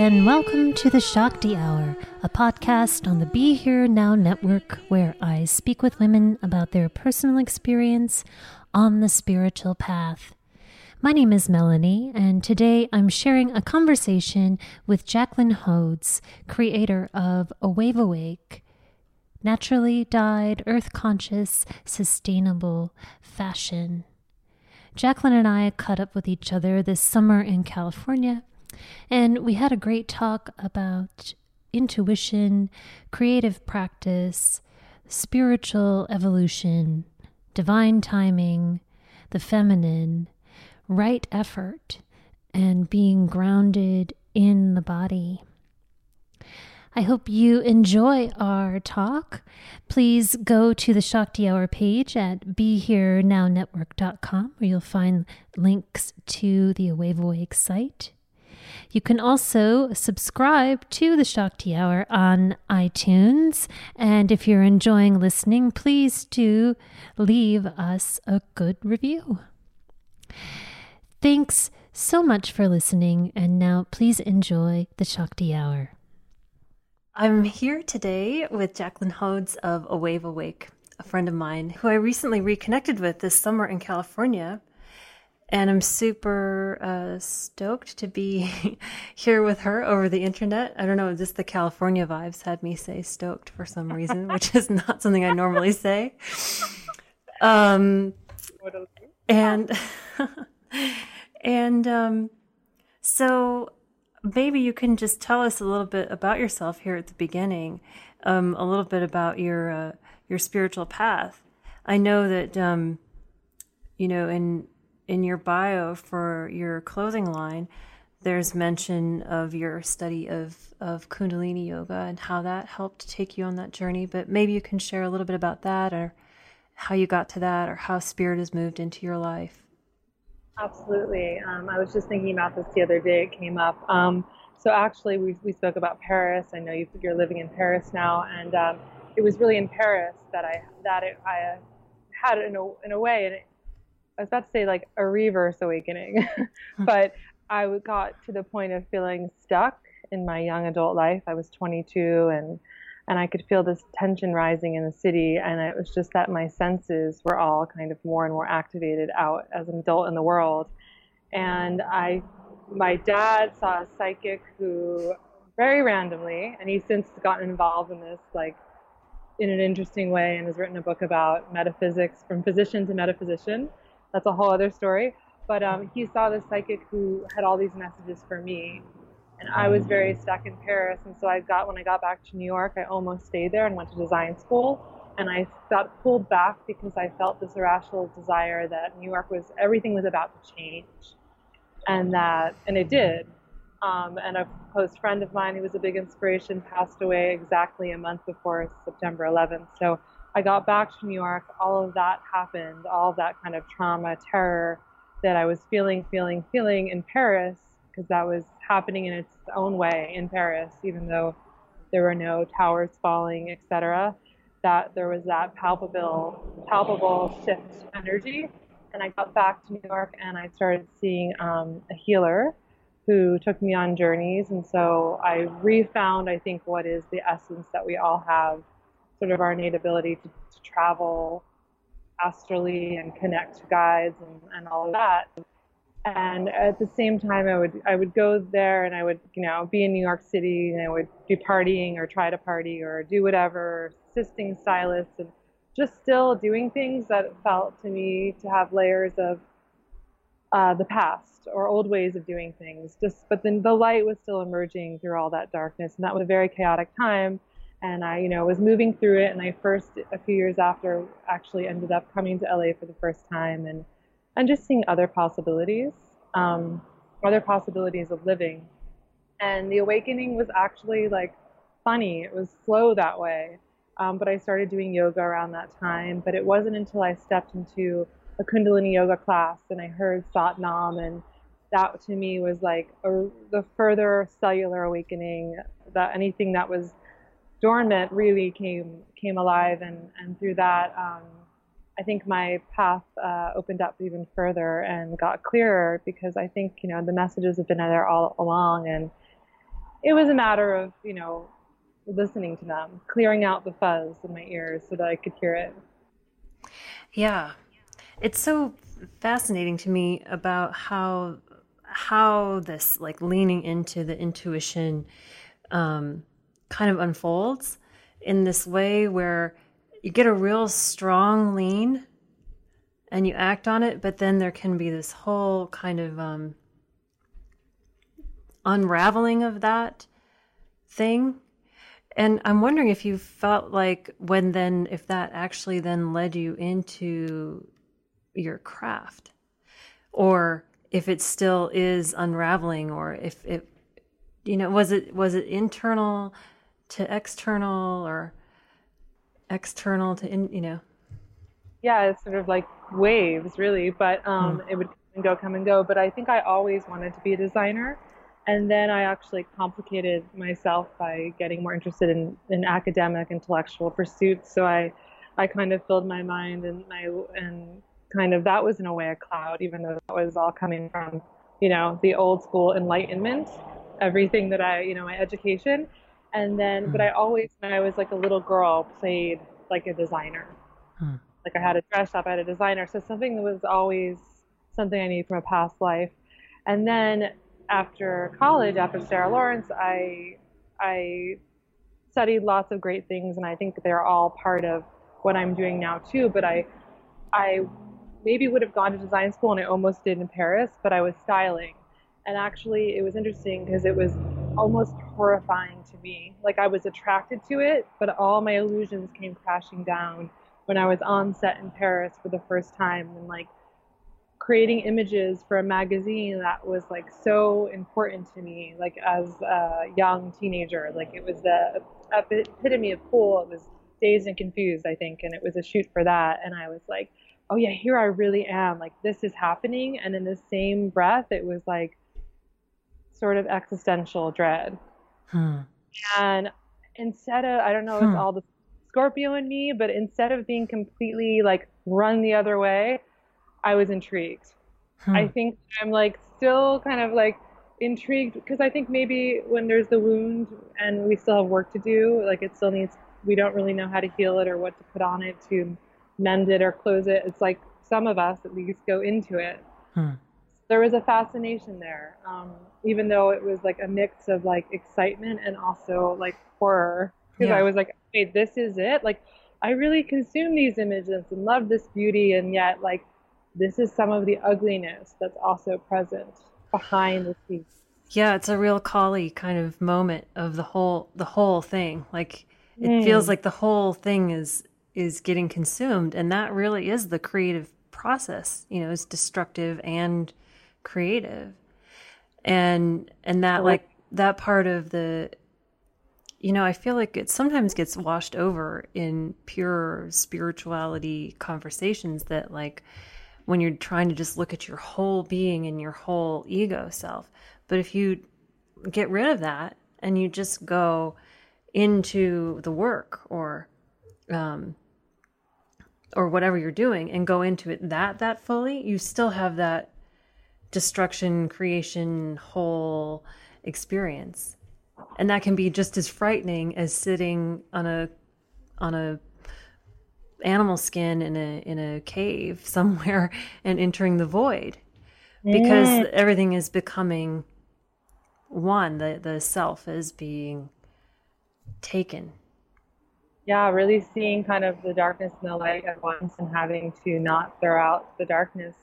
And welcome to the Shakti Hour, a podcast on the Be Here Now network where I speak with women about their personal experience on the spiritual path. My name is Melanie, and today I'm sharing a conversation with Jaclyn Hodes, creator of A Wave Awake, naturally dyed, earth conscious, sustainable fashion. Jaclyn and I caught up with each other this summer in California and we had a great talk about intuition, creative practice, spiritual evolution, divine timing, the feminine, right effort, and being grounded in the body. I hope you enjoy our talk. Please go to the Shakti Hour page at BeHereNowNetwork.com where you'll find links to the Wave Awake site you can also subscribe to the Shakti Hour on iTunes. And if you're enjoying listening, please do leave us a good review. Thanks so much for listening. And now please enjoy the Shakti Hour. I'm here today with Jaclyn Hodes of A Wave Awake, a friend of mine who I recently reconnected with this summer in California and I'm super uh, stoked to be here with her over the internet. I don't know, just the California vibes had me say stoked for some reason, which is not something I normally say. Um, and and um, so maybe you can just tell us a little bit about yourself here at the beginning, um, a little bit about your uh, your spiritual path. I know that um, you know in in your bio for your clothing line, there's mention of your study of, of Kundalini Yoga and how that helped take you on that journey. But maybe you can share a little bit about that or how you got to that or how spirit has moved into your life. Absolutely. Um, I was just thinking about this the other day. It came up. Um, so actually, we, we spoke about Paris. I know you, are living in Paris now, and um, it was really in Paris that I that it, I had in a in a way, I was about to say like a reverse awakening, but I got to the point of feeling stuck in my young adult life. I was 22 and and I could feel this tension rising in the city and it was just that my senses were all kind of more and more activated out as an adult in the world. And I my dad saw a psychic who very randomly and he's since gotten involved in this like in an interesting way and has written a book about metaphysics from physician to metaphysician that's a whole other story. But um, he saw this psychic who had all these messages for me, and I was very stuck in Paris. And so I got when I got back to New York, I almost stayed there and went to design school. And I got pulled back because I felt this irrational desire that New York was everything was about to change, and that and it did. Um, and a close friend of mine who was a big inspiration passed away exactly a month before September 11th. So I got back to New York, all of that happened, all of that kind of trauma, terror that I was feeling, feeling, feeling in Paris, because that was happening in its own way in Paris, even though there were no towers falling, etc. That there was that palpable, palpable shift energy. And I got back to New York and I started seeing um, a healer who took me on journeys. And so I refound, I think, what is the essence that we all have sort of our innate ability to, to travel astrally and connect to guides and, and all of that. And at the same time, I would I would go there and I would you know be in New York City and I would be partying or try to party or do whatever, assisting stylists and just still doing things that felt to me to have layers of uh, the past or old ways of doing things. Just, but then the light was still emerging through all that darkness, and that was a very chaotic time. And I, you know, was moving through it, and I first a few years after actually ended up coming to LA for the first time, and and just seeing other possibilities, um, other possibilities of living. And the awakening was actually like funny. It was slow that way. Um, but I started doing yoga around that time. But it wasn't until I stepped into a Kundalini yoga class and I heard Sat Nam, and that to me was like a, the further cellular awakening. That anything that was dormant really came came alive, and and through that, um, I think my path uh, opened up even further and got clearer because I think you know the messages have been there all along, and it was a matter of you know listening to them, clearing out the fuzz in my ears so that I could hear it. Yeah, it's so fascinating to me about how how this like leaning into the intuition um, kind of unfolds in this way where you get a real strong lean and you act on it, but then there can be this whole kind of um, unraveling of that thing. And I'm wondering if you felt like when then, if that actually then led you into your craft or if it still is unraveling or if it you know was it was it internal to external or external to in, you know yeah it's sort of like waves really but um mm. it would come and go come and go but i think i always wanted to be a designer and then i actually complicated myself by getting more interested in, in academic intellectual pursuits so i i kind of filled my mind and my and kind of that was in a way a cloud, even though that was all coming from, you know, the old school enlightenment, everything that I, you know, my education. And then, but I always, when I was like a little girl, played like a designer. Hmm. Like I had a dress shop, I had a designer. So something that was always something I need from a past life. And then after college, after Sarah Lawrence, I, I studied lots of great things, and I think they're all part of what I'm doing now too. But I, I maybe would have gone to design school and I almost did in Paris, but I was styling. And actually, it was interesting because it was almost horrifying to me. Like I was attracted to it, but all my illusions came crashing down when I was on set in Paris for the first time and like creating images for a magazine that was like so important to me, like as a young teenager. Like it was the epitome of cool. It was dazed and confused, I think, and it was a shoot for that. And I was like, oh yeah, here I really am. Like this is happening. And in the same breath, it was like sort of existential dread. Hmm. And instead of, I don't know, hmm. it's all the Scorpio in me, but instead of being completely like run the other way, I was intrigued. Hmm. I think I'm like still kind of like intrigued because I think maybe when there's the wound and we still have work to do, like it still needs, we don't really know how to heal it or what to put on it to mend it or close it. It's like some of us at least go into it. Hmm. There was a fascination there, um, even though it was like a mix of like excitement and also like horror. Because yeah. I was like, wait, this is it? Like, I really consume these images and love this beauty, and yet like this is some of the ugliness that's also present behind the scenes. Yeah, it's a real Kali kind of moment of the whole the whole thing. Like it mm. feels like the whole thing is is getting consumed and that really is the creative process you know is destructive and creative. And and that like that part of the you know i feel like it sometimes gets washed over in pure spirituality conversations that like when you're trying to just look at your whole being and your whole ego self. But if you get rid of that and you just go into the work or um, or whatever you're doing and go into it that that fully, you still have that destruction, creation, whole experience. And that can be just as frightening as sitting on a on a animal skin in a in a cave somewhere and entering the void because mm. everything is becoming one the the self is being taken yeah really seeing kind of the darkness and the light at once and having to not throw out the darkness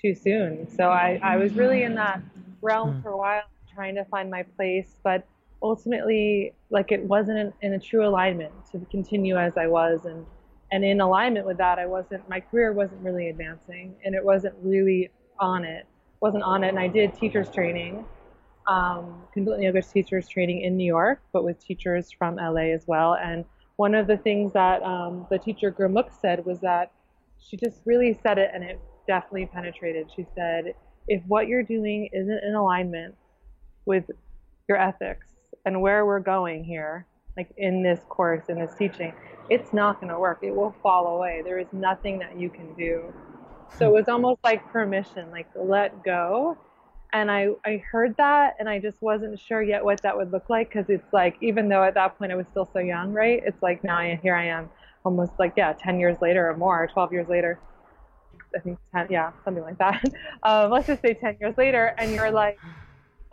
too soon. So i i was really in that realm mm. for a while trying to find my place but ultimately like it wasn't in, in a true alignment to continue as i was. And and in alignment with that i wasn't my career wasn't really advancing and it wasn't really on it wasn't on it. And i did teachers training um, kundalini yoga teachers training in new york but with teachers from la as well. And one of the things that um, the teacher Gurmukh said was that she just really said it and it definitely penetrated she said if what you're doing isn't in alignment with your ethics and where we're going here like in this course in this teaching it's not going to work. It will fall away. There is nothing that you can do. So it was almost like permission, like let go. And I, I heard that and I just wasn't sure yet what that would look like because it's like, even though at that point I was still so young, right? It's like now I, here I am almost like, yeah, 10 years later or more, 12 years later. I think 10, yeah, something like that. Um, let's just say 10 years later. And you're like,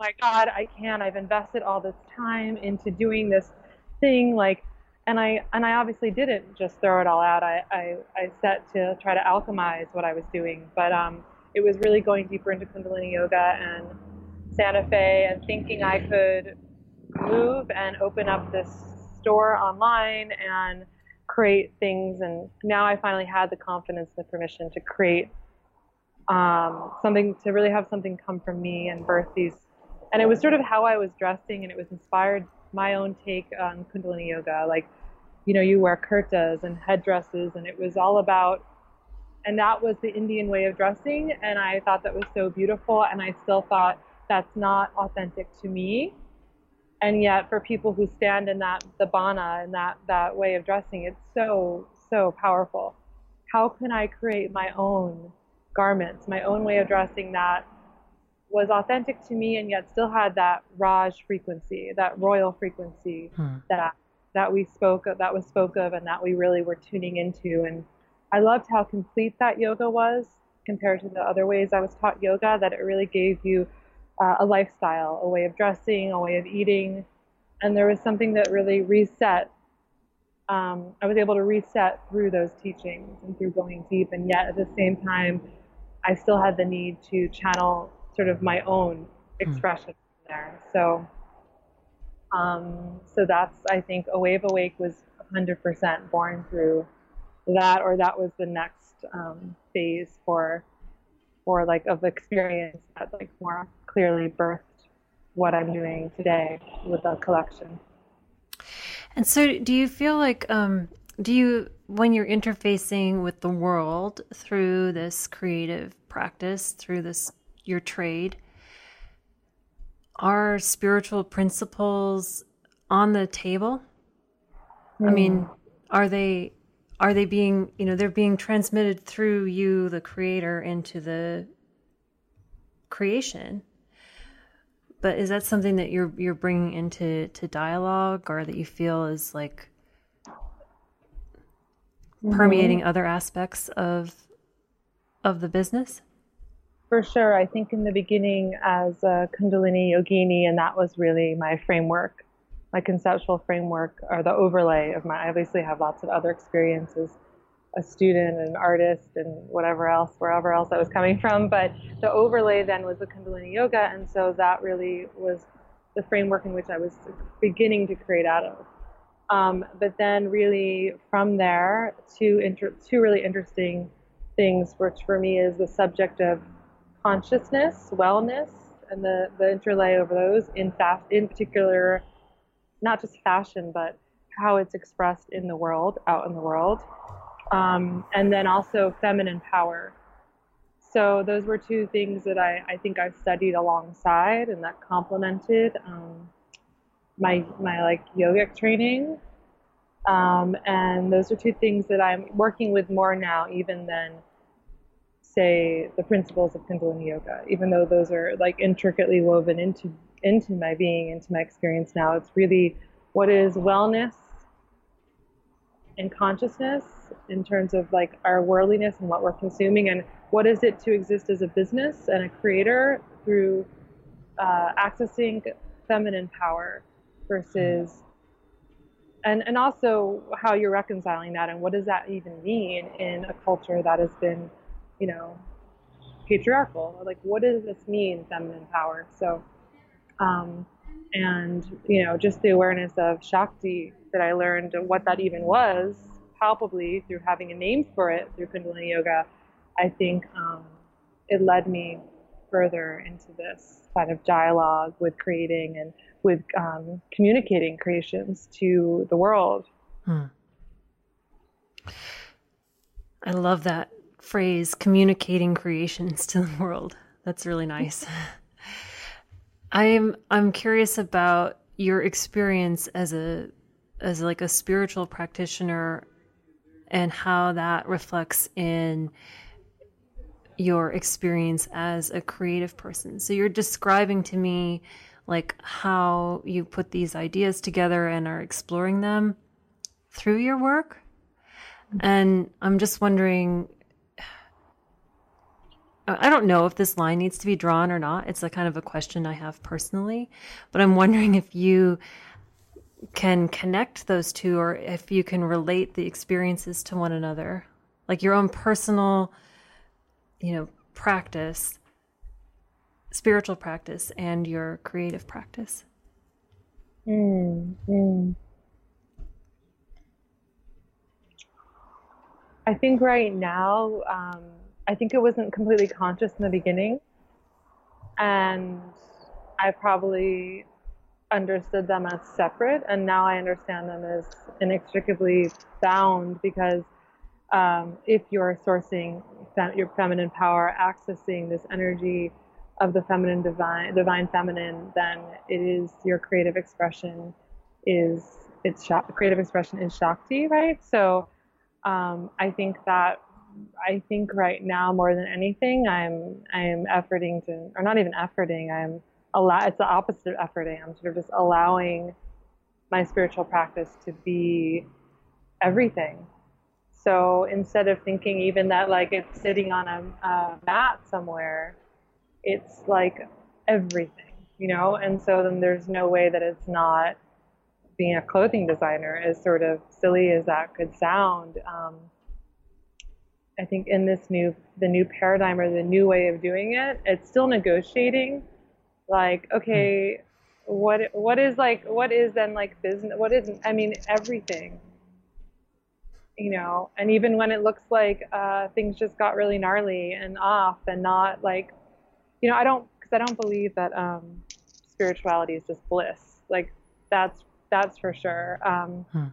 my God, I can't. I've invested all this time into doing this thing. Like, and I and I obviously didn't just throw it all out. I, I, I set to try to alchemize what I was doing, but um, it was really going deeper into Kundalini yoga and Santa Fe and thinking I could move and open up this store online and create things. And now I finally had the confidence and the permission to create um, something to really have something come from me and birth these. And it was sort of how I was dressing, and it was inspired my own take on Kundalini yoga. Like, you know, you wear kurtas and headdresses, and it was all about, and that was the Indian way of dressing. And I thought that was so beautiful. And I still thought that's not authentic to me. And yet, for people who stand in that, the bana and that, that way of dressing, it's so, so powerful. How can I create my own garments, my own way of dressing that was authentic to me and yet still had that Raj frequency, that royal frequency hmm. that that we spoke of, that was spoke of and that we really were tuning into. And I loved how complete that yoga was compared to the other ways I was taught yoga, that it really gave you uh, a lifestyle, a way of dressing, a way of eating. And there was something that really reset. Um, I was able to reset through those teachings and through going deep. And yet at the same time, I still had the need to channel sort of my own hmm. expression mm. there. So, um, so that's I think a wave awake was 100% born through that, or that was the next um, phase for for like of experience that like more clearly birthed what I'm doing today with the collection. And so, do you feel like um, do you when you're interfacing with the world through this creative practice, through this your trade are spiritual principles on the table mm. i mean hmm. are they are they being you know they're being transmitted through you the creator into the creation but is that something that you're you're bringing into to dialogue or that you feel is like mm-hmm. permeating other aspects of of the business for sure. I think in the beginning as a Kundalini yogini, and that was really my framework, my conceptual framework, or the overlay of my. I obviously have lots of other experiences, a student, an artist, and whatever else, wherever else I was coming from. But the overlay then was the Kundalini yoga, and so that really was the framework in which I was beginning to create out of. Um, but then, really, from there, two inter- two really interesting things, which for me is the subject of consciousness, wellness, and the, the interlay of those in fast, in particular, not just fashion, but how it's expressed in the world, out in the world, um, and then also feminine power. So those were two things that I, I think I've studied alongside and that complemented um, my my like yogic training. Um, and those are two things that I'm working with more now, even than say the principles of Kundalini yoga, even though those are like intricately woven into into my being, into my experience now. It's really what is wellness and consciousness in terms of like our worldliness and what we're consuming, and what is it to exist as a business and a creator through uh, accessing feminine power versus and and also how you're reconciling that and what does that even mean in a culture that has been you know patriarchal like what does this mean feminine power so um and you know just the awareness of shakti that i learned what that even was palpably through having a name for it through kundalini yoga i think um, it led me further into this kind of dialogue with creating and with um, communicating creations to the world. Hmm. I love that phrase, communicating creations to the world. That's really nice. I'm I'm curious about your experience as a as like a spiritual practitioner and how that reflects in your experience as a creative person. So you're describing to me like how you put these ideas together and are exploring them through your work. Mm-hmm. And I'm just wondering I don't know if this line needs to be drawn or not. It's a kind of a question I have personally, but I'm wondering if you can connect those two or if you can relate the experiences to one another. Like your own personal you know, practice, spiritual practice, and your creative practice? Mm, mm. I think right now, um, I think it wasn't completely conscious in the beginning. And I probably understood them as separate. And now I understand them as inextricably bound because um, if you're sourcing fem- your feminine power, accessing this energy of the feminine divine, divine feminine, then it is your creative expression is it's creative expression is Shakti, right? So um, I think that I think right now more than anything, I'm I am efforting to, or not even efforting. I'm allow. It's the opposite of efforting. I'm sort of just allowing my spiritual practice to be everything so instead of thinking even that like it's sitting on a, a mat somewhere, it's like everything, you know? And so then there's no way that it's not being a clothing designer, as sort of silly as that could sound. Um, I think in this new, the new paradigm or the new way of doing it, it's still negotiating. Like, okay, what what is like what is then like business? What is I mean everything you know, and even when it looks like uh, things just got really gnarly and off and not like, you know, I don't, because I don't believe that um, spirituality is just bliss. Like that's that's for sure. Um, hmm.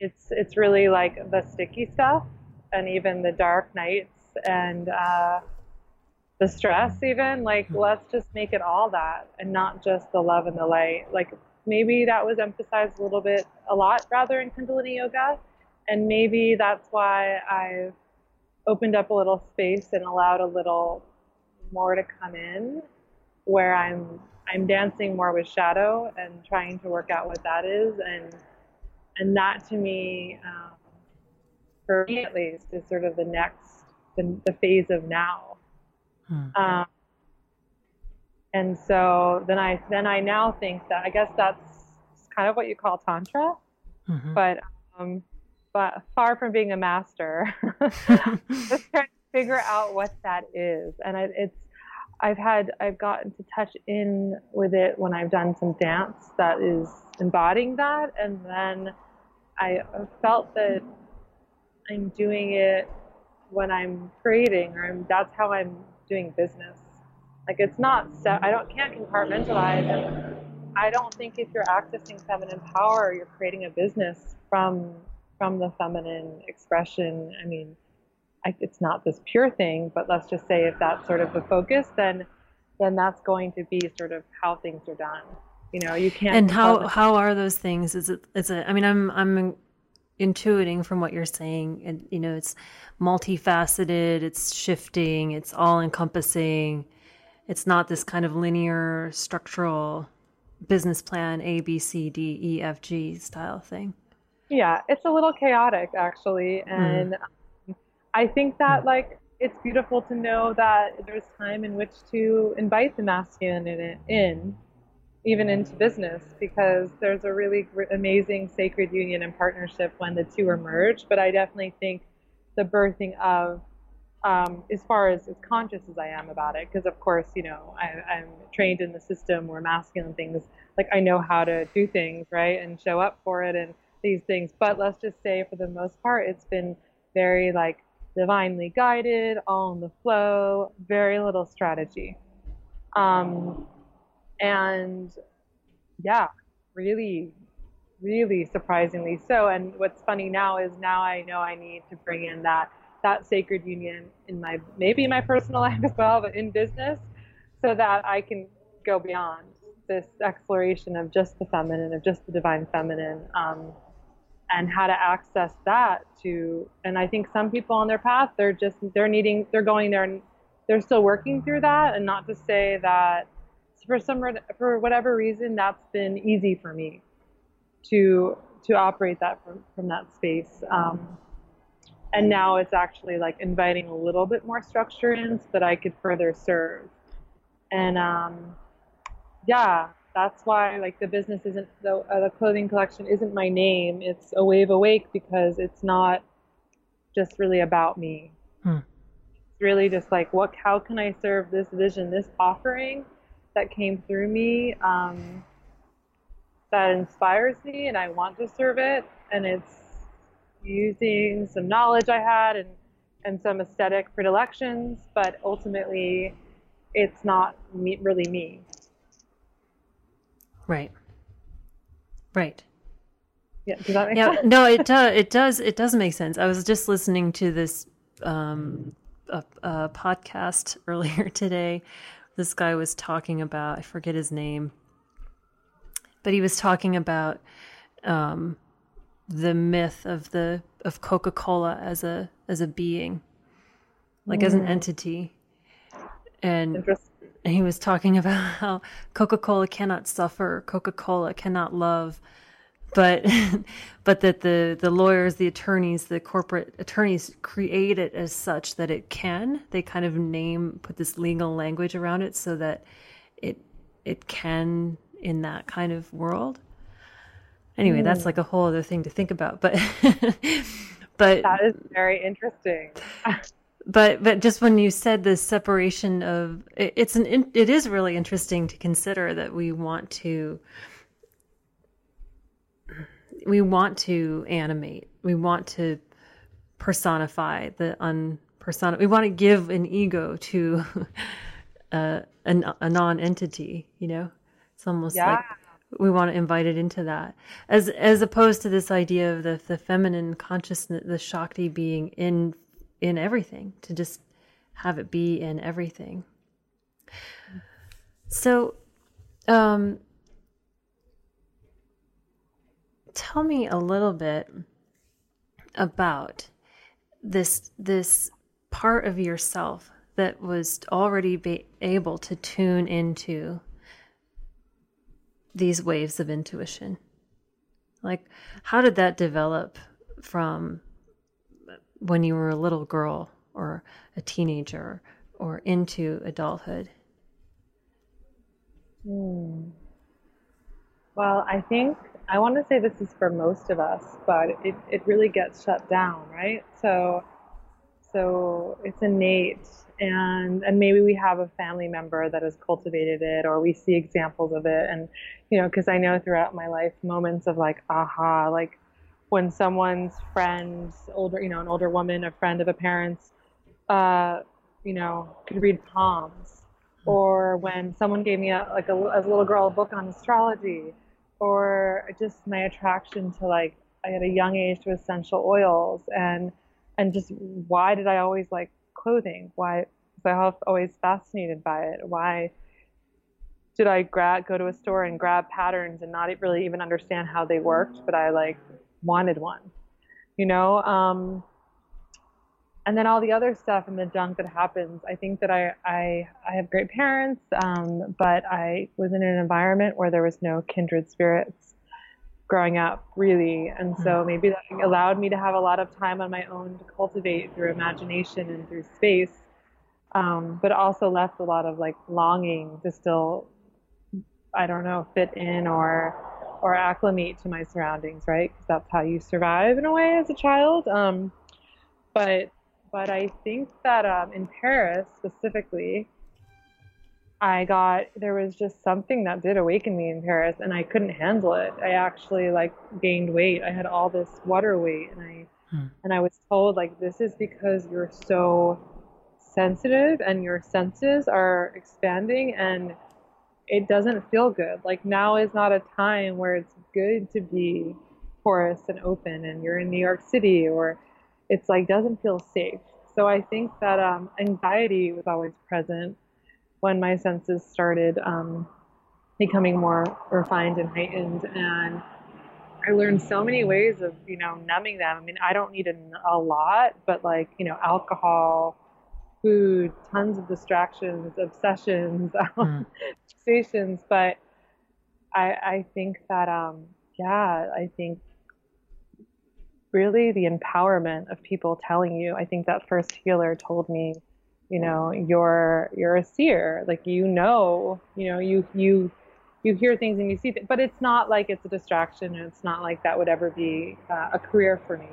It's it's really like the sticky stuff and even the dark nights and uh, the stress. Even like hmm. let's just make it all that and not just the love and the light. Like maybe that was emphasized a little bit a lot rather in Kundalini yoga and maybe that's why I've opened up a little space and allowed a little more to come in where I'm I'm dancing more with shadow and trying to work out what that is and and that to me um, for me at least is sort of the next the, the phase of now hmm. um, and so then I then I now think that I guess that's kind of what you call tantra mm-hmm. but um, but far from being a master. Just trying to figure out what that is, and I, it's I've had I've gotten to touch in with it when I've done some dance that is embodying that, and then I felt that I'm doing it when I'm creating, or I'm, that's how I'm doing business. Like it's not set. I don't can't compartmentalize. And I don't think if you're accessing feminine power, you're creating a business from from the feminine expression. I mean, I, it's not this pure thing, but let's just say if that's sort of the focus, then then that's going to be sort of how things are done. You know, you can't. And how how are those things? Is it is it? I mean, I'm I'm intuiting from what you're saying and you know it's multifaceted it's shifting it's all encompassing it's not this kind of linear structural business plan a b c d e f g style thing yeah it's a little chaotic actually mm. and mm. i think that like it's beautiful to know that there's time in which to invite the masculine in, in even into business because there's a really amazing sacred union and partnership when the two are merged. But I definitely think the birthing of, um, as far as as conscious as I am about it, because of course, you know, I, I'm trained in the system where masculine things, like I know how to do things, right, and show up for it and these things. But let's just say, for the most part, it's been very like divinely guided, all in the flow, very little strategy. Um, and yeah, really, really surprisingly so. And what's funny now is now I know I need to bring in that that sacred union in my maybe my personal life as well, but in business, so that I can go beyond this exploration of just the feminine, of just the divine feminine, um, and how to access that to. And I think some people on their path, they're just they're needing, they're going there and they're still working through that, and not to say that for some for whatever reason that's been easy for me to to operate that from from that space. Um, and now it's actually like inviting a little bit more structure in so that I could further serve. And um, yeah that's why like the business isn't the, uh, the clothing collection isn't my name. It's a wave awake because it's not just really about me. Hmm. it's really just like what how can I serve this vision this offering that came through me um, that inspires me and I want to serve it. And it's using some knowledge I had and, and some aesthetic predilections, but ultimately it's not me, really me. Right. Right. Yeah, does that make yeah, sense? no, it does. It does. It does make sense. I was just listening to this um, a, a podcast earlier today this guy was talking about, I forget his name, but he was talking about um, the myth of the of Coca Cola as a as a being, like mm. as an mm. entity, and he was talking about how Coca Cola cannot suffer, Coca Cola cannot love, but but that the the lawyers the attorneys the corporate attorneys create it as such that it can. They kind of name put this legal language around it so that it it can in that kind of world. Anyway mm. that's like a whole other thing to think about but but that is very interesting. But but just when you said the separation of it, it's an it is really interesting to consider that we want to we want to animate. We want to personify the unpersona. We want to give an ego to a, a, a non-entity. You know, it's almost yeah. like we want to invite it into that, as as opposed to this idea of the the feminine consciousness, the Shakti being in in everything, to just have it be in everything. So, um, tell me a little bit about this this part of yourself that was already be able to tune into these waves of intuition like how did that develop from when you were a little girl or a teenager or into adulthood hmm. well i think I want to say this is for most of us, but it, it really gets shut down, right? So so it's innate and and maybe we have a family member that has cultivated it or we see examples of it. And you know because I know throughout my life moments of like aha like when someone's friend older you know an older woman a friend of a parent's uh you know could read palms. Or when someone gave me a like a, as a little girl a book on astrology or just my attraction to like I had a young age to essential oils and and just why did I always like clothing? Why was I always fascinated by it? Why did I grab go to a store and grab patterns and not really even understand how they worked, but I like wanted one. you know. Um, and then all the other stuff and the junk that happens. I think that I I, I have great parents, um, but I was in an environment where there was no kindred spirits growing up, really, and so hmm. maybe that allowed me to have a lot of time on my own to cultivate through imagination and through space, um, but also left a lot of like longing to still, I don't know, fit in or or acclimate to my surroundings, right? Because that's how you survive in a way as a child. Um, but but I think that um, in Paris specifically, I got there was just something that did awaken me in Paris, and I couldn't handle it. I actually like gained weight. I had all this water weight, and I hmm. and I was told like this is because you're so sensitive and your senses are expanding and it doesn't feel good. Like now is not a time where it's good to be porous and open and you're in New York City or it's like doesn't feel safe. So I think that um, anxiety was always present when my senses started um, becoming more refined and heightened, and I learned so many ways of you know numbing them. I mean, I don't need a, a lot, but like you know, alcohol, food, tons of distractions, obsessions, mm. fixations. But I, I think that um, yeah, I think really the empowerment of people telling you. I think that first healer told me, you know, you're you're a seer. Like you know, you know, you you you hear things and you see things, but it's not like it's a distraction and it's not like that would ever be uh, a career for me.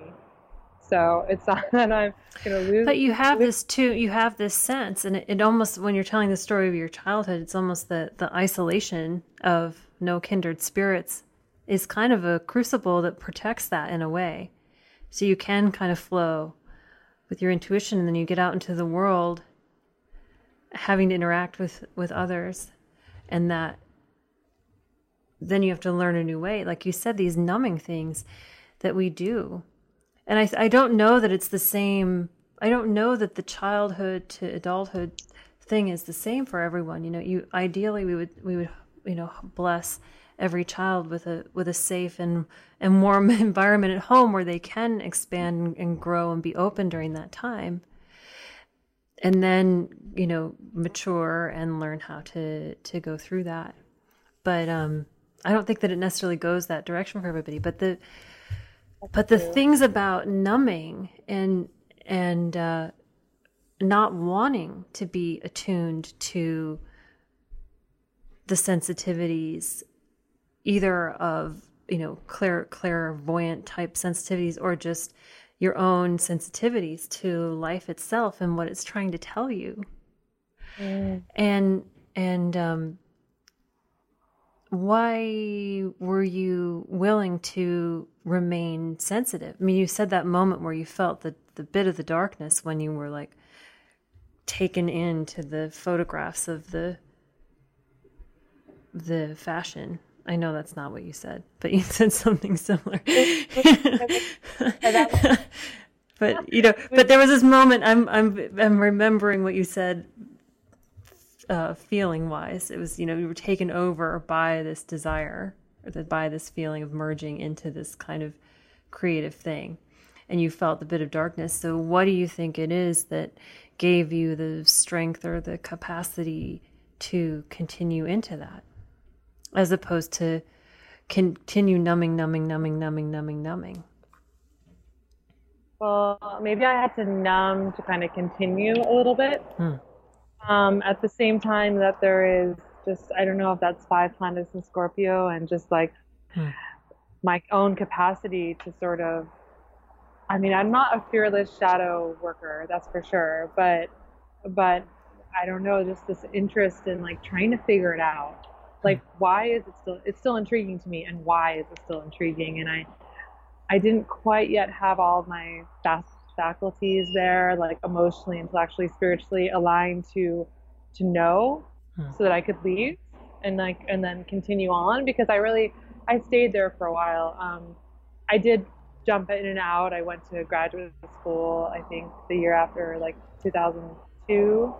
So it's not that I'm going to lose. But you have this too. You have this sense, and it, it, almost when you're telling the story of your childhood, it's almost the the isolation of no kindred spirits is kind of a crucible that protects that in a way. So you can kind of flow with your intuition and then you get out into the world having to interact with with others and that then you have to learn a new way. Like you said these numbing things that we do. And i i don't know that it's the same i don't know that the childhood to adulthood thing is the same for everyone. You know you ideally we would we would you know bless every child with a with a safe and and warm environment at home where they can expand and grow and be open during that time. And then you know mature and learn how to to go through that. But um i don't think that it necessarily goes that direction for everybody but the but the things about numbing and and uh not wanting to be attuned to the sensitivities either of you know clair clairvoyant type sensitivities or just your own sensitivities to life itself and what it's trying to tell you. Mm. and and um why were you willing to remain sensitive? I mean you said that moment where you felt the the bit of the darkness when you were like taken into the photographs of the the fashion I know that's not what you said, but you said something similar. but you know, but there was this moment. I'm I'm I'm remembering what you said, uh, feeling wise. It was you know you were taken over by this desire, or the, by this feeling of merging into this kind of creative thing, and you felt the bit of darkness. So, what do you think it is that gave you the strength or the capacity to continue into that? As opposed to continue numbing, numbing, numbing, numbing, numbing, numbing? Well, maybe I had to numb to kind of continue a little bit. Hmm. Um, at the same time that there is just, I don't know if that's five planets in Scorpio and just like hmm. my own capacity to sort of, I mean, I'm not a fearless shadow worker, that's for sure, but, but I don't know, just this interest in like trying to figure it out like why is it still it's still intriguing to me and why is it still intriguing? And i i didn't quite yet have all my faculties there like emotionally intellectually spiritually aligned to to know hmm. so that i could leave and like and then continue on because i really i stayed there for a while. Um, i did jump in and out. I went to graduate school i think the year after like 2002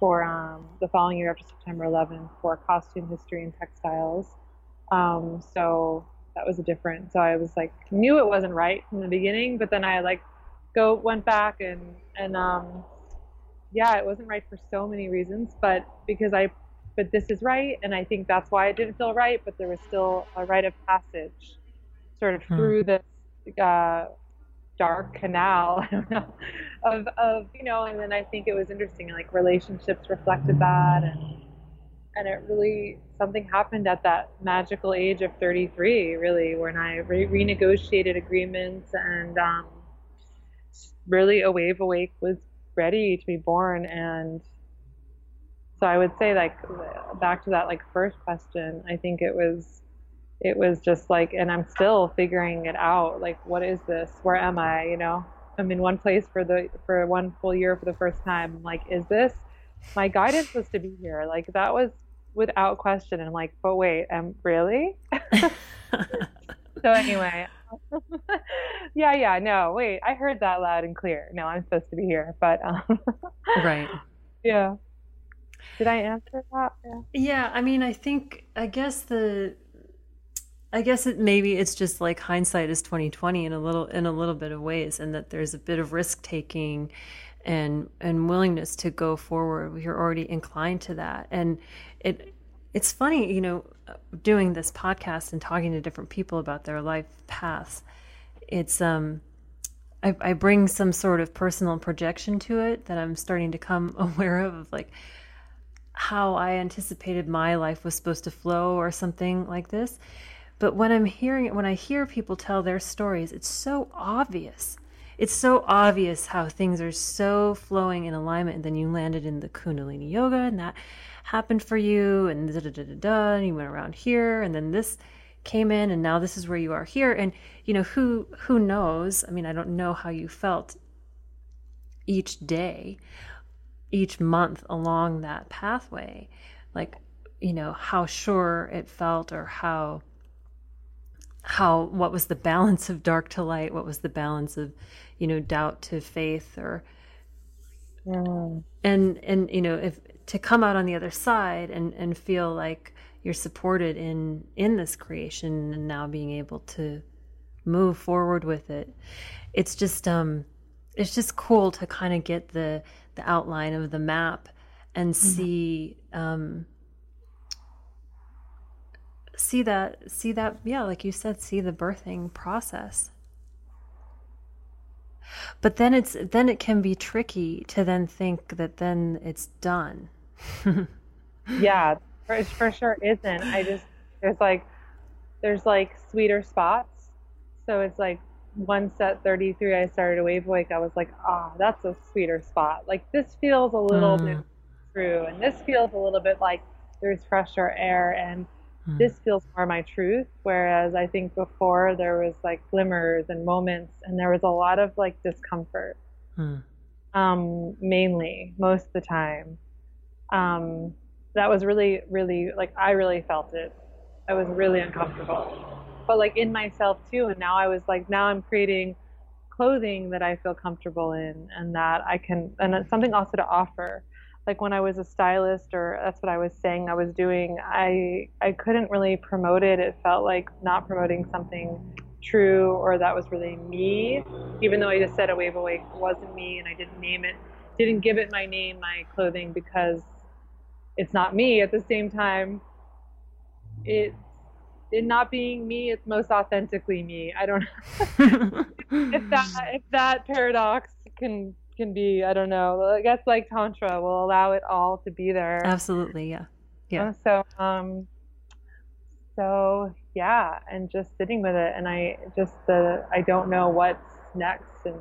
for um, the following year after September 11th for costume history and textiles. Um, so that was a different. So I was like knew it wasn't right from the beginning, but then I like go went back and and um yeah, it wasn't right for so many reasons, but because I but this is right and I think that's why it didn't feel right, but there was still a rite of passage sort of hmm. through this uh, dark canal of of you know and then I think it was interesting like relationships reflected that and and it really something happened at that magical age of 33 really when i re- renegotiated agreements and um, really a wave awake was ready to be born and so i would say like back to that like first question i think it was it was just like and i'm still figuring it out like what is this where am i you know i'm in one place for the for one full year for the first time I'm like is this my guidance was to be here. Like that was without question. And I'm like, but wait, um, really? so anyway, yeah, yeah, no, wait, I heard that loud and clear. No, I'm supposed to be here, but um, right, yeah. Did I answer that? Yeah. yeah, I mean, I think, I guess the, I guess it maybe it's just like hindsight is twenty twenty in a little in a little bit of ways, and that there's a bit of risk taking and and willingness to go forward. We are already inclined to that. And it it's funny you know doing this podcast and talking to different people about their life paths it's um I, I bring some sort of personal projection to it that i'm starting to come aware of of like how i anticipated my life was supposed to flow or something like this but when i'm hearing it when i hear people tell their stories it's so obvious. It's so obvious how things are so flowing in alignment and then you landed in the kundalini yoga and that happened for you and da da da da da and you went around here and then this came in and now this is where you are here. And you know who who knows? I mean i don't know how you felt each day each month along that pathway. Like you know how sure it felt or how how what was the balance of dark to light what was the balance of you know doubt to faith or mm. and and you know if to come out on the other side and and feel like you're supported in in this creation and now being able to move forward with it it's just um it's just cool to kind of get the the outline of the map and mm-hmm. see um see that see that yeah like you said see the birthing process but then it's then it can be tricky to then think that then it's done. yeah, for, for sure isn't. I just there's like there's like sweeter spots. So it's like one set 33 I started a wave awake. I was like, ah, oh, that's a sweeter spot. Like this feels a little mm. bit true, and this feels a little bit like there's fresher air and This feels more my truth. Whereas I think before there was like glimmers and moments, and there was a lot of like discomfort, um, mainly most of the time. Um, that was really, really like I really felt it. I was really uncomfortable, but like in myself too. And now I was like, now I'm creating clothing that I feel comfortable in, and that I can, and it's something also to offer like when I was a stylist or that's what I was saying I was doing, I I couldn't really promote it. It felt like not promoting something true or that was really me, even though I just said a wave awake wasn't me and I didn't name it, didn't give it my name, my clothing because it's not me. At the same time, it it not being me, it's most authentically me. I don't know if that if that paradox can can be i don't know i guess like tantra will allow it all to be there. Absolutely yeah yeah. So um so yeah and just sitting with it and i just the i don't know what's next and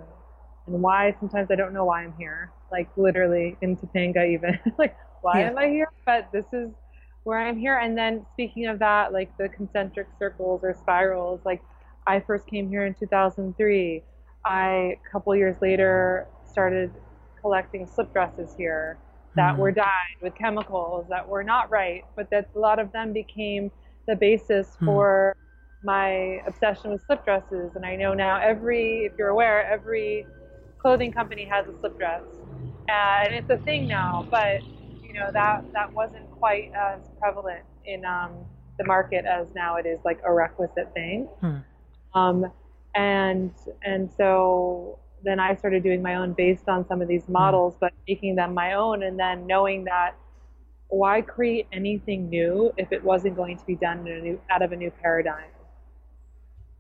and why sometimes i don't know why i'm here like literally in topanga even like why yeah. am i here? But this is where i'm here and then speaking of that like the concentric circles or spirals like i first came here in 2003 i a couple years later started collecting slip dresses here that mm-hmm. were dyed with chemicals that were not right, but that a lot of them became the basis mm-hmm. for my obsession with slip dresses. And I know now every, if you're aware, every clothing company has a slip dress, and it's a thing now. But you know that that wasn't quite as prevalent in um, the market as now it is like a requisite thing. Hmm. Um, and and so then I started doing my own based on some of these hmm. models, but making them my own, and then knowing that why create anything new if it wasn't going to be done in a new, out of a new paradigm?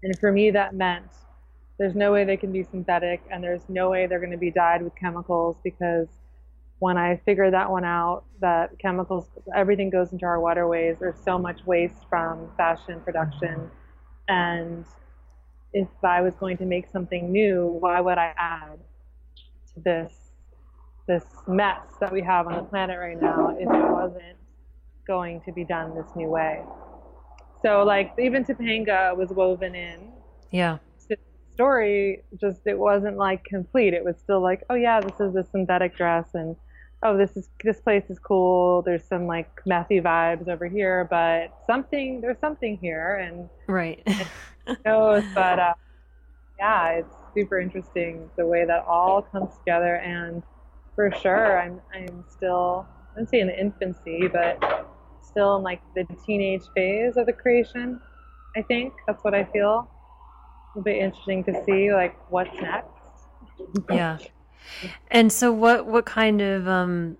And for me, that meant there's no way they can be synthetic, and there's no way they're going to be dyed with chemicals because when I figured that one out, that chemicals, everything goes into our waterways. There's so much waste from fashion production. And if I was going to make something new, why would I add to this this mess that we have on the planet right now if it wasn't going to be done this new way? So like even Topanga was woven in. Yeah. Story just it wasn't like complete. It was still like, oh yeah, this is a synthetic dress and oh this is this place is cool there's some like methy vibes over here but something there's something here and right knows but uh, yeah it's super interesting the way that all comes together and for sure i'm i'm still i don't say in the infancy but still in like the teenage phase of the creation i think. That's what i feel. It'll be interesting to see like what's next. Yeah. And so what what kind of um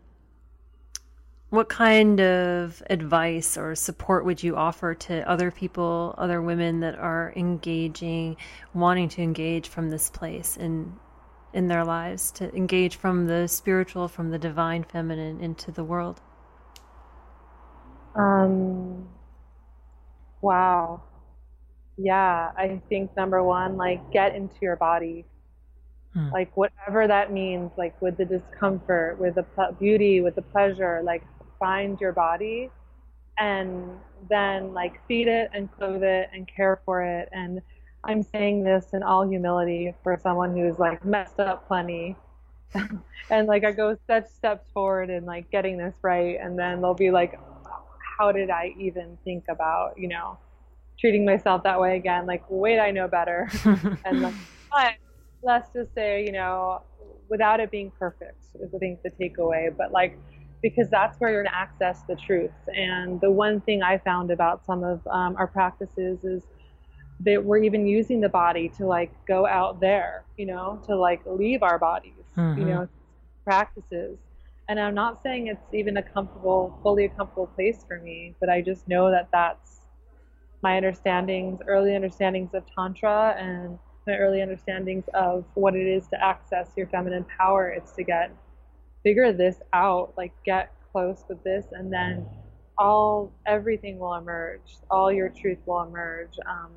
what kind of advice or support would you offer to other people, other women that are engaging, wanting to engage from this place in in their lives, to engage from the spiritual, from the divine feminine into the world? Um wow. Yeah, I think number one, like get into your body Hmm. Like whatever that means, like with the discomfort, with the beauty, with the pleasure, like find your body and then like feed it and clothe it and care for it. And I'm saying this in all humility for someone who's like messed up plenty. and like I go such steps forward in like getting this right and then they'll be like how did I even think about, you know, treating myself that way again? Like, wait, I know better. and like, but let's just say, you know, without it being perfect is I think the takeaway, but like because that's where you're going to access the truth. And the one thing I found about some of um, our practices is that we're even using the body to like go out there, you know, to like leave our bodies, mm-hmm. you know, practices. And I'm not saying it's even a comfortable, fully a comfortable place for me, but I just know that that's my understandings, early understandings of Tantra and my early understandings of what it is to access your feminine power. It's to get figure this out, like get close with this, and then all everything will emerge. All your truth will emerge. Um,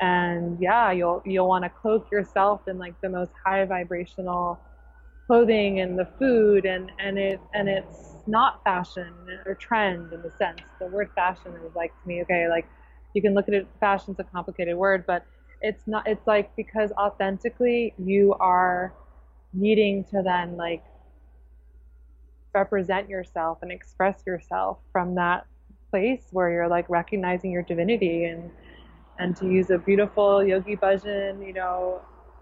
and yeah, you'll you'll want to cloak yourself in like the most high vibrational clothing and the food, and and it and it's not fashion or trend in the sense. The word fashion is like to me, okay, like you can look at it. Fashion's a complicated word, but it's not it's like because authentically you are needing to then like represent yourself and express yourself from that place where you're like recognizing your divinity and and to use a beautiful yogi bhajan you know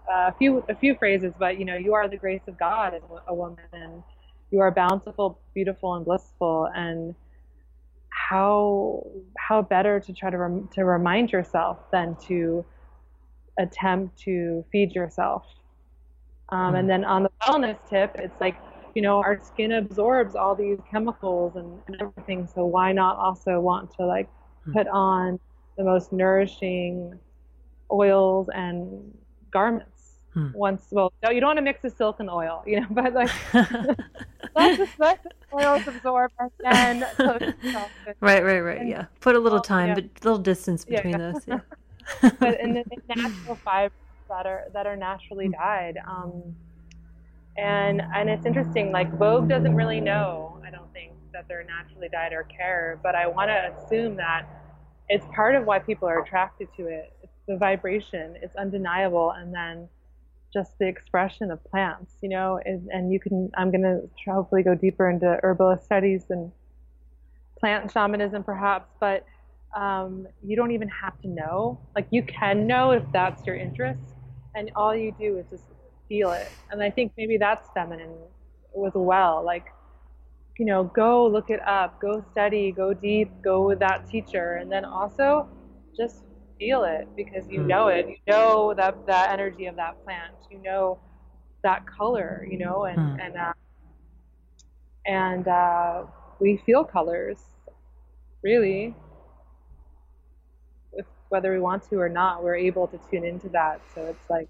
a few a few phrases but you know you are the grace of god as a woman and you are bountiful beautiful and blissful and how how better to try to rem- to remind yourself than to attempt to feed yourself. Um, and hmm. then on the wellness tip, it's like, you know, our skin absorbs all these chemicals and, and everything. So why not also want to like hmm. put on the most nourishing oils and garments? Hmm. Once, well, no, you don't want to mix the silk and oil, you know, but like, let's just let the oils absorb and then. right, right, right. yeah. Put a little time, yeah. but a little distance between yeah. those. Yeah. but in the natural fibers that are that are naturally dyed. Um, and and it's interesting. Like Vogue doesn't really know. I don't think that they're naturally dyed or care, but I want to assume that it's part of why people are attracted to it. It's the vibration. It's undeniable, and then just the expression of plants, you know, and, and you can, I'm going to hopefully go deeper into herbalist studies and plant shamanism perhaps, but um, you don't even have to know. Like you can know if that's your interest, and all you do is just feel it. And I think maybe that's feminine as well. Like you know, go look it up, go study, go deep, go with that teacher, and then also just feel it because you know it. You know that that energy of that plant. You know that color. You know, and Hmm. and uh, and uh, we feel colors, really. If, whether we want to or not, we're able to tune into that. So it's like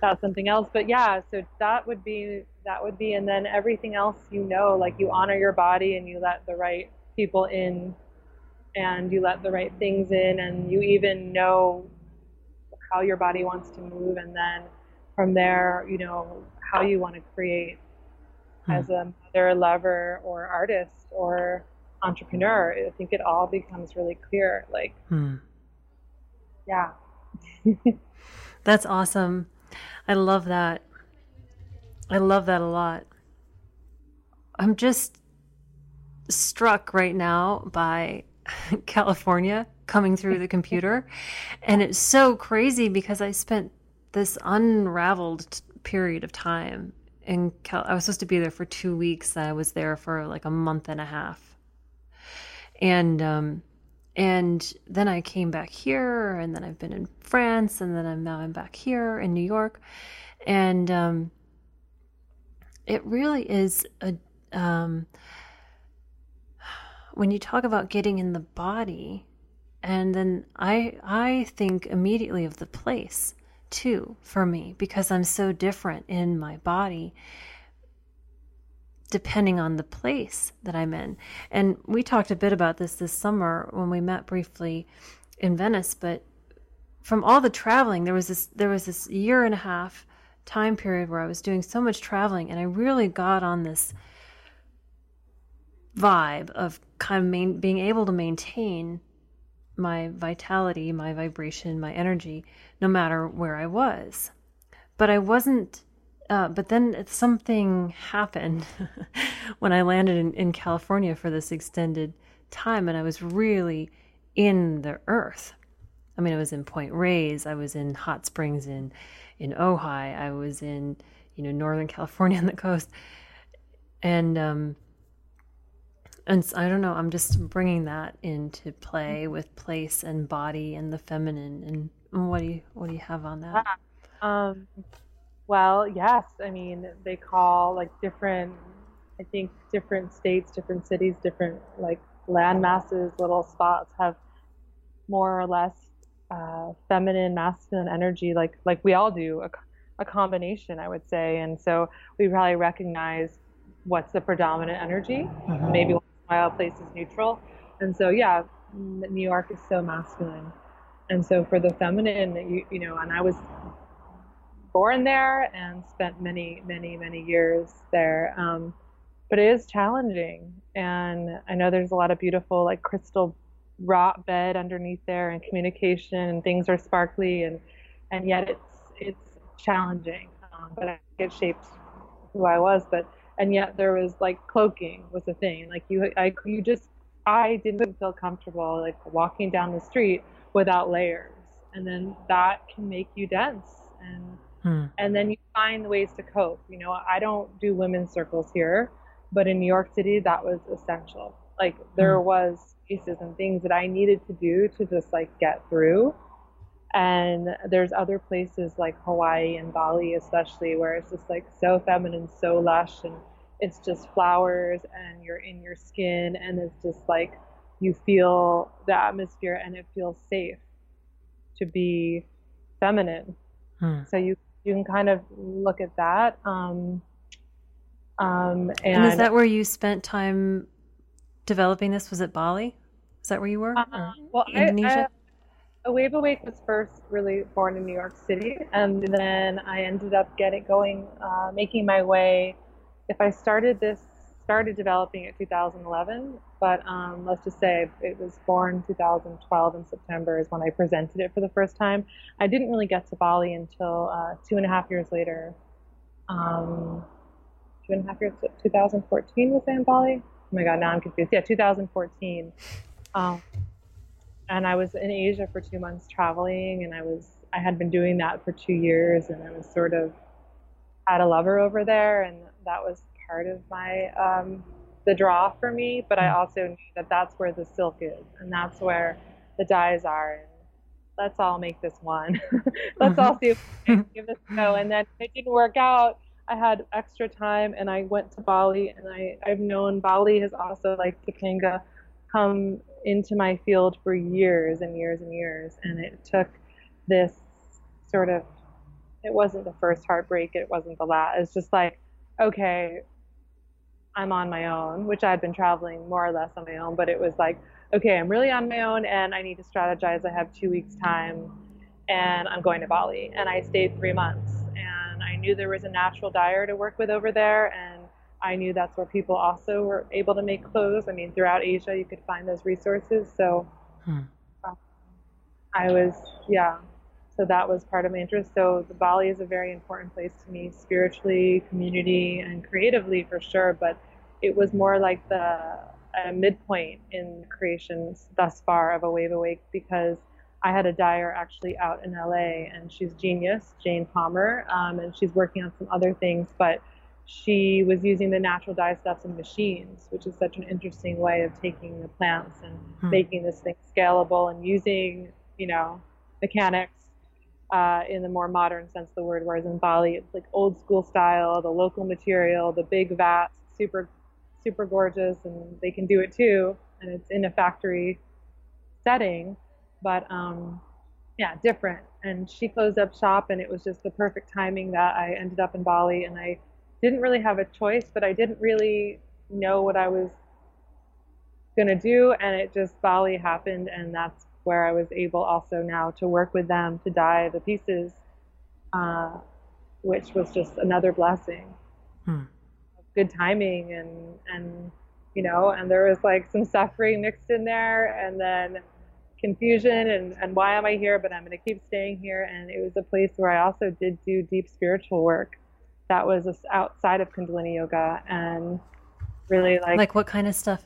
that's something else. But yeah, so that would be that would be, and then everything else you know, like you honor your body and you let the right people in, and you let the right things in, and you even know how your body wants to move, and then from there, you know how you want to create Hmm. as a mother, lover, or artist or entrepreneur. I think it all becomes really clear. Like, Hmm. yeah. That's awesome. I love that. I love that a lot. I'm just struck right now by California coming through the computer. And it's so crazy because I spent this unraveled period of time in Cal- I was supposed to be there for 2 weeks. I was there for like a month and a half. And um and then I came back here, and then I've been in France, and then I'm now I'm back here in New York, and um, it really is a um, when you talk about getting in the body, and then I I think immediately of the place too for me because I'm so different in my body depending on the place that I'm in. And we talked a bit about this this summer when we met briefly in Venice, but from all the traveling, there was this there was this year and a half time period where I was doing so much traveling and I really got on this vibe of kind of main, being able to maintain my vitality, my vibration, my energy no matter where I was. But I wasn't uh, but then something happened when I landed in, in California for this extended time, and I was really in the earth. I mean, I was in Point Reyes, I was in Hot Springs in in Ojai, I was in you know Northern California on the coast, and um, and s- I don't know. I'm just bringing that into play with place and body and the feminine. And what do you what do you have on that? Um, well, yes. I mean, they call like different, I think different states, different cities, different like land masses, little spots have more or less uh, feminine, masculine energy, like like we all do, a, a combination, I would say. And so we probably recognize what's the predominant energy. Maybe once in a while a place is neutral. And so yeah, New York is so masculine. And so for the feminine, you, you know, and I was born there and spent many, many, many years there. Um, but it is challenging. And I know there's a lot of beautiful, like crystal rock bed underneath there and communication and things are sparkly and, and yet it's, it's challenging. Um, but I it shaped who I was. But, and yet there was like cloaking was a thing. Like you, I, you just, I didn't feel comfortable like walking down the street without layers. And then that can make you dense and Hmm. and then you find ways to cope. You know, I don't do women's circles here, but in New York City, that was essential. Like there Mm. was pieces and things that I needed to do to just like get through. And there's other places like Hawaii and Bali, especially, where it's just like so feminine, so lush, and it's just flowers, and you're in your skin, and it's just like you feel the atmosphere, and it feels safe to be feminine Hmm. so you you can kind of look at that um, um, and, And is that where you spent time developing this? Was it Bali? Is that where you were? Um, well Indonesia? I, a wave awake was first really born in new york city and then i ended up getting going uh, making my way if i started this started developing it 2011 but um, let's just say it was born 2012 in september is when i presented it for the first time. I didn't really get to bali until uh, two and a half years later. Um, two and a half years 2014 was I in bali? Oh my god now i'm confused. Yeah 2014 um, and i was in asia for two months traveling and i was i had been doing that for two years and i was sort of had a lover over there and that was part of my um, the draw for me, but I also knew that that's where the silk is and that's where the dyes are. And let's all make this one. let's all see if we can give this a go. And then it didn't work out. I had extra time and I went to Bali and I, I've known Bali has also like Topanga come into my field for years and years and years and it took this sort of it wasn't the first heartbreak, it wasn't the last. It's just like, okay, I'm on my own, which I'd been traveling more or less on my own, but it was like, okay, I'm really on my own and I need to strategize. I have two weeks time and I'm going to Bali. And I stayed three months and I knew there was a natural dyer to work with over there. And I knew that's where people also were able to make clothes. I mean, throughout Asia, you could find those resources. So hmm. Um, I was, yeah. So that was part of my interest. So the Bali is a very important place to me, spiritually, community, and creatively for sure. But it was more like the a midpoint in creations thus far of a wave awake because I had a dyer actually out in LA and she's genius, Jane Palmer, um, and she's working on some other things, but she was using the natural dye stuffs in machines, which is such an interesting way of taking the plants and hmm. making this thing scalable and using, you know, mechanics uh, in the more modern sense of the word. Whereas in Bali, it's like old school style, the local material, the big vats, super super gorgeous and they can do it too. And it's in a factory setting, but um, yeah, different. And she closed up shop, and it was just the perfect timing that I ended up in Bali. And I didn't really have a choice, but I didn't really know what I was gonna do, and it just Bali happened, and that's where I was able also now to work with them to dye the pieces, uh, which was just another blessing. Hmm good timing and and you know and there was like some suffering mixed in there and then confusion and, and why am I here but I'm going to keep staying here and it was a place where I also did do deep spiritual work that was outside of Kundalini yoga and really like like what kind of stuff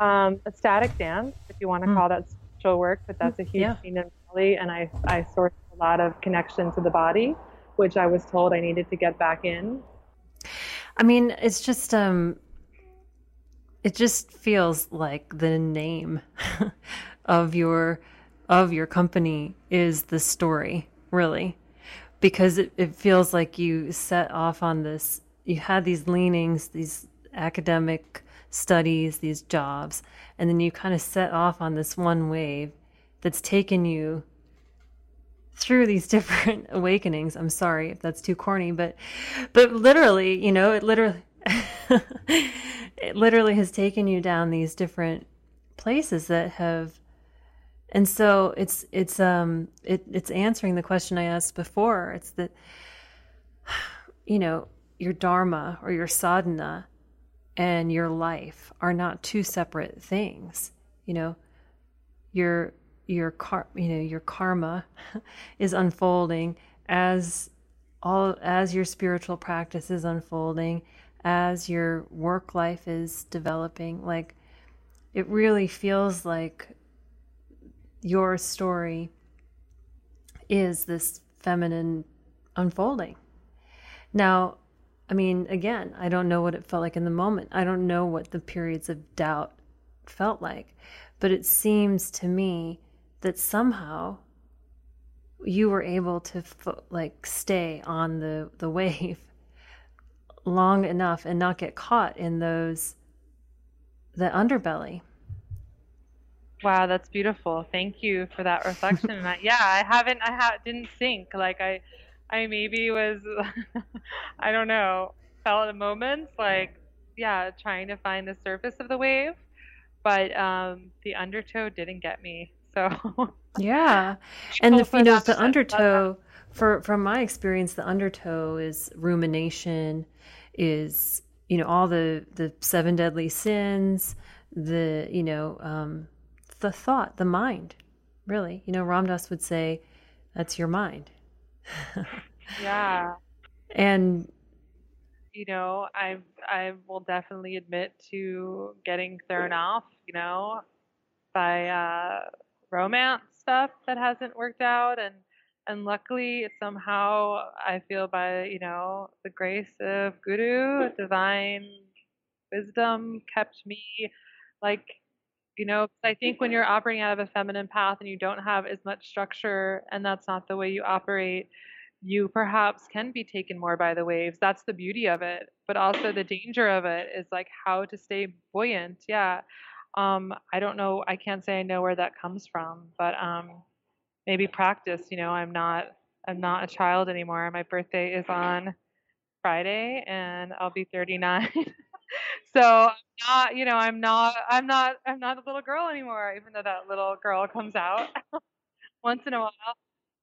um ecstatic dance if you want to mm. call that work but that's a huge yeah. scene in Bali and I I sourced a lot of connection to the body which I was told I needed to get back in I mean, it's just um it just feels like the name of your of your company is the story, really. Because it, it feels like you set off on this you had these leanings, these academic studies, these jobs, and then you kind of set off on this one wave that's taken you through these different awakenings. I'm sorry if that's too corny, but but literally, you know, it literally it literally has taken you down these different places that have and so it's it's um it, it's answering the question I asked before. It's that you know, your dharma or your sadhana and your life are not two separate things. You know, your your car you know your karma is unfolding as all as your spiritual practice is unfolding as your work life is developing like it really feels like your story is this feminine unfolding now i mean again i don't know what it felt like in the moment. I don't know what the periods of doubt felt like. But it seems to me that somehow you were able to like stay on the the wave long enough and not get caught in those the underbelly. Wow that's beautiful. Thank you for that reflection. Yeah i haven't i ha- didn't think. Like i i maybe was i don't know felt at moments like yeah trying to find the surface of the wave but um the undertow didn't get me so yeah, and the you know the undertow for from my experience, the undertow is rumination, is you know all the the seven deadly sins, the you know um, the thought, the mind, really. You know, Ram Dass would say, "That's your mind." Yeah, and you know, I I will definitely admit to getting thrown off. You know, by uh, romance stuff that hasn't worked out and and luckily somehow I feel by you know the grace of guru divine wisdom kept me like you know i think when you're operating out of a feminine path and you don't have as much structure and that's not the way you operate you perhaps can be taken more by the waves. That's the beauty of it. But also the danger of it is like how to stay buoyant. Yeah. Um i don't know i can't say i know where that comes from but um maybe practice you know i'm not i'm not a child anymore. My birthday is on friday and i'll be 39 so I'm not, you know, I'm not, I'm not, I'm not a little girl anymore, even though that little girl comes out once in a while.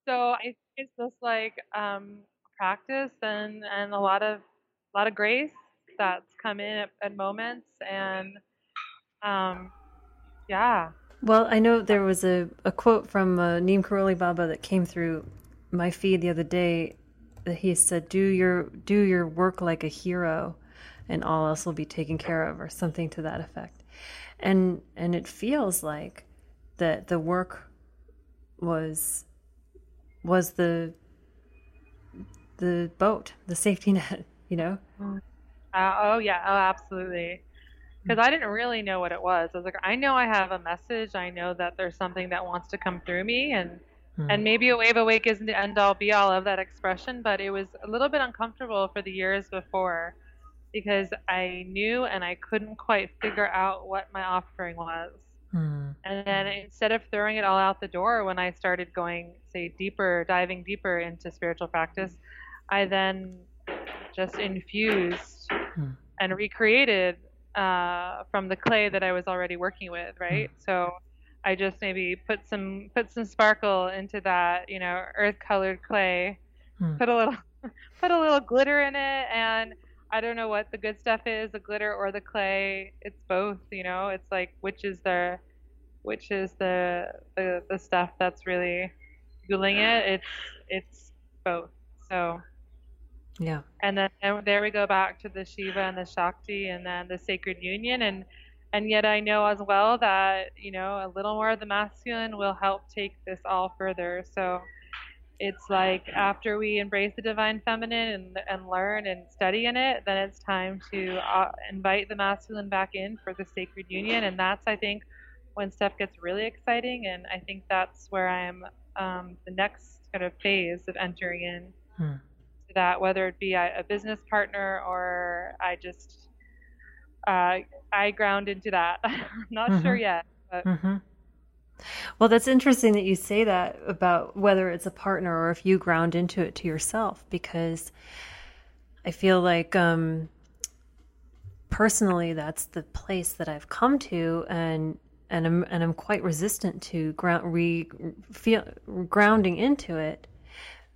So I think it's just like um, practice and and a lot of a lot of grace that's come in at, at moments and um, yeah. Well, I know there was a, a quote from uh, Neem Karoli Baba that came through my feed the other day. That he said, "Do your do your work like a hero." And all else will be taken care of or something to that effect and and it feels like that the work was was the the boat the safety net you know uh, oh yeah oh absolutely because I didn't really know what it was. I was like, I know I have a message. I know that there's something that wants to come through me, and hmm. and maybe a wave awake isn't the end all be all of that expression, but it was a little bit uncomfortable for the years before because I knew and I couldn't quite figure out what my offering was. Hmm. And then instead of throwing it all out the door when I started going, say, deeper, diving deeper into spiritual practice, I then just infused hmm. and recreated uh, from the clay that I was already working with, right? Hmm. So I just maybe put some put some sparkle into that, you know, earth colored clay, put a little put a little glitter in it, and I don't know what the good stuff is, the glitter or the clay. It's both, you know. It's like which is the which is the the, the stuff that's really fueling it. It's it's both. So yeah. And then and there we go back to the Shiva and the Shakti and then the sacred union and and yet I know as well that, you know, a little more of the masculine will help take this all further. So it's like after we embrace the divine feminine and, and learn and study in it, then it's time to uh, invite the masculine back in for the sacred union. And that's, I think, when stuff gets really exciting. And I think that's where I'm um, the next kind of phase of entering in hmm. to that, whether it be a, a, business partner or I just uh, I ground into that. I'm not mm-hmm. sure yet, but. Mm-hmm. Well, that's interesting that you say that about whether it's a partner or if you ground into it to yourself, because I feel like um, personally that's the place that I've come to, and and I'm and I'm quite resistant to ground re feel grounding into it,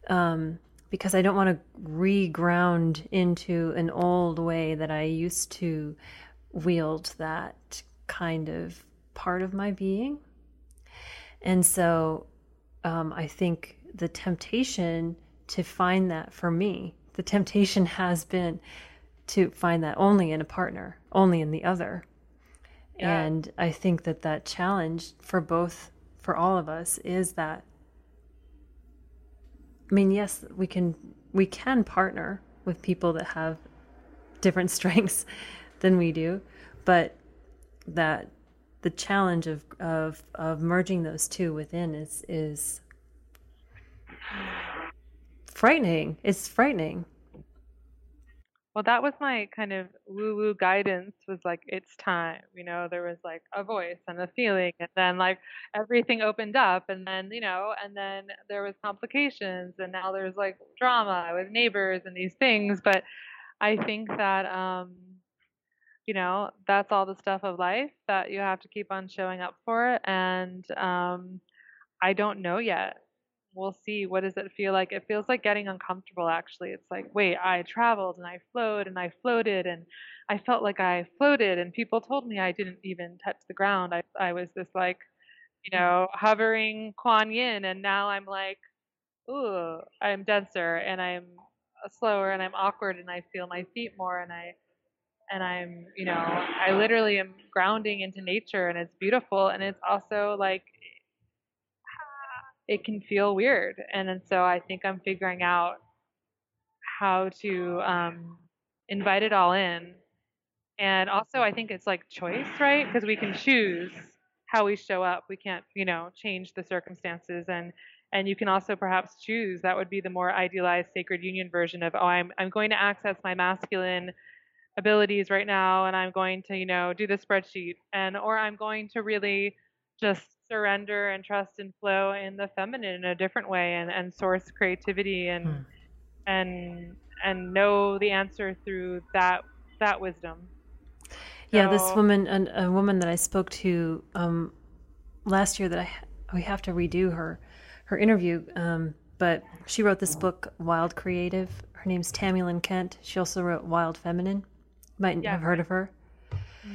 um, because I don't want to re-ground into an old way that I used to wield that kind of part of my being. And so um, I think the temptation to find that for me, the temptation has been to find that only in a partner, only in the other. Yeah. And I think that that challenge for both, for all of us, is that. I mean, yes, we can we can partner with people that have different strengths than we do, but that the challenge of, of, of merging those two within is, is frightening. It's frightening. Well, that was my kind of woo woo guidance was like, it's time. You know, there was like a voice and a feeling, and then like everything opened up, and then, you know, and then there was complications, and now there's like drama with neighbors and these things. But I think that, um, you know that's all the stuff of life that you have to keep on showing up for and um, i don't know yet. We'll see. What does it feel like? It feels like getting uncomfortable actually. It's like wait i traveled and i flowed and i floated and i felt like i floated and people told me i didn't even touch the ground. I, I was this like you know hovering kuan yin and now i'm like ooh i'm denser and i'm slower and i'm awkward and i feel my feet more and i and I'm, you know, I literally am grounding into nature and it's beautiful and it's also like it can feel weird. And, and so I think I'm figuring out how to um, invite it all in And also, I think it's like choice, right? Because we can choose how we show up. We can't, you know, change the circumstances and and you can also perhaps choose that would be the more idealized sacred union version of oh I'm I'm going to access my masculine abilities right now and I'm going to, you know, do the spreadsheet and or I'm going to really just surrender and trust and flow in the feminine in a different way and, and source creativity and hmm. and and know the answer through that that wisdom. Yeah, this woman, a, a, woman that I spoke to um, last year, that I we have to redo her her interview. Um, but she wrote this book, Wild Creative. Her name's Tami Lynn Kent. She also wrote Wild Feminine. Might yeah. have heard of her. Mm-hmm.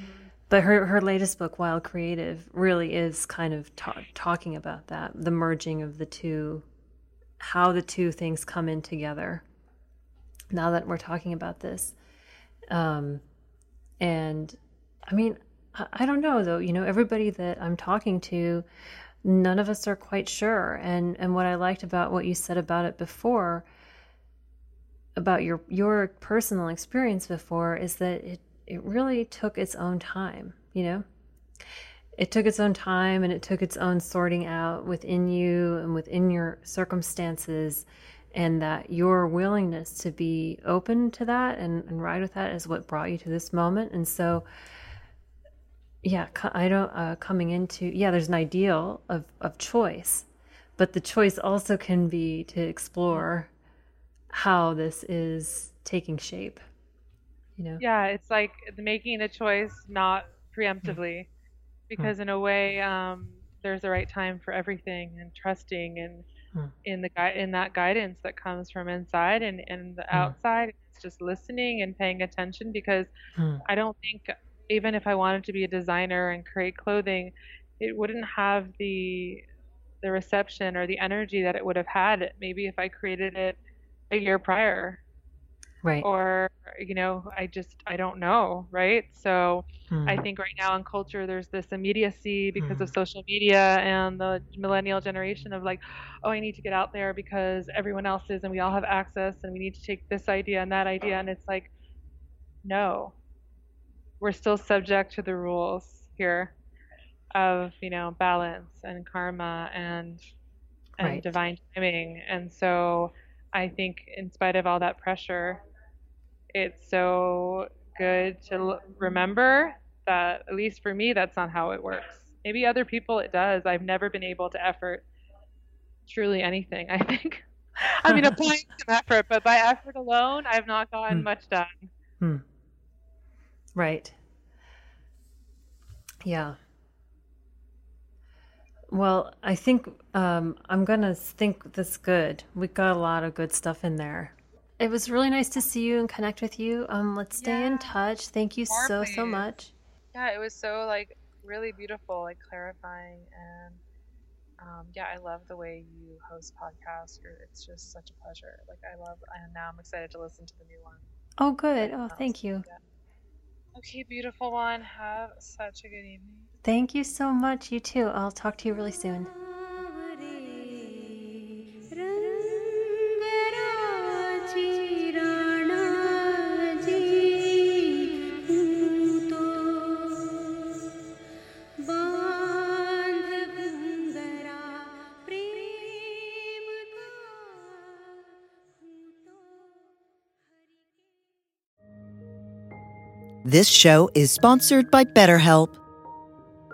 But her her latest book, Wild Creative, really is kind of ta- talking about that, the merging of the two, how the two things come in together. Now that we're talking about this, um, and I mean, I, I don't know though. You know, everybody that I'm talking to, none of us are quite sure. And and what I liked about what you said about it before, about your your personal experience before, is that it it really took its own time. You know, it took its own time and it took its own sorting out within you and within your circumstances and that your willingness to be open to that and, and ride with that is what brought you to this moment and so yeah i don't uh, coming into yeah there's an ideal of of choice but the choice also can be to explore how this is taking shape you know yeah it's like making a choice not preemptively mm-hmm. because in a way um, there's the right time for everything and trusting and mm. in the gui- in that guidance that comes from inside and, and the mm. outside it's just listening and paying attention because mm. i don't think even if I wanted to be a designer and create clothing, it wouldn't have the the reception or the energy that it would have had maybe if I created it a year prior. Right. Or you know, I just I don't know, right? So hmm. I think right now in culture there's this immediacy because hmm. of social media and the millennial generation of like, oh, I need to get out there because everyone else is and we all have access and we need to take this idea and that idea and it's like no we're still subject to the rules here of you know balance and karma and and right. divine timing and so i think in spite of all that pressure it's so good to l- remember that at least for me that's not how it works maybe other people it does i've never been able to effort truly anything i think i mean applying some effort but by effort alone i've not gotten hmm. much done hmm. Right. Yeah. Well, I think um, I'm going to think this good. We got a lot of good stuff in there. It was really nice to see you and connect with you. Um, let's stay yeah. in touch. Thank you More so, please. so much. Yeah, it was so like really beautiful, like clarifying and um, yeah, I love the way you host podcasts. It's just such a pleasure. Like I love, and now I'm excited to listen to the new one. Oh, good. Oh, thank you. Yeah. Okay, beautiful one. Have such a good evening. Thank you so much. You too. I'll talk to you really soon. This show is sponsored by BetterHelp.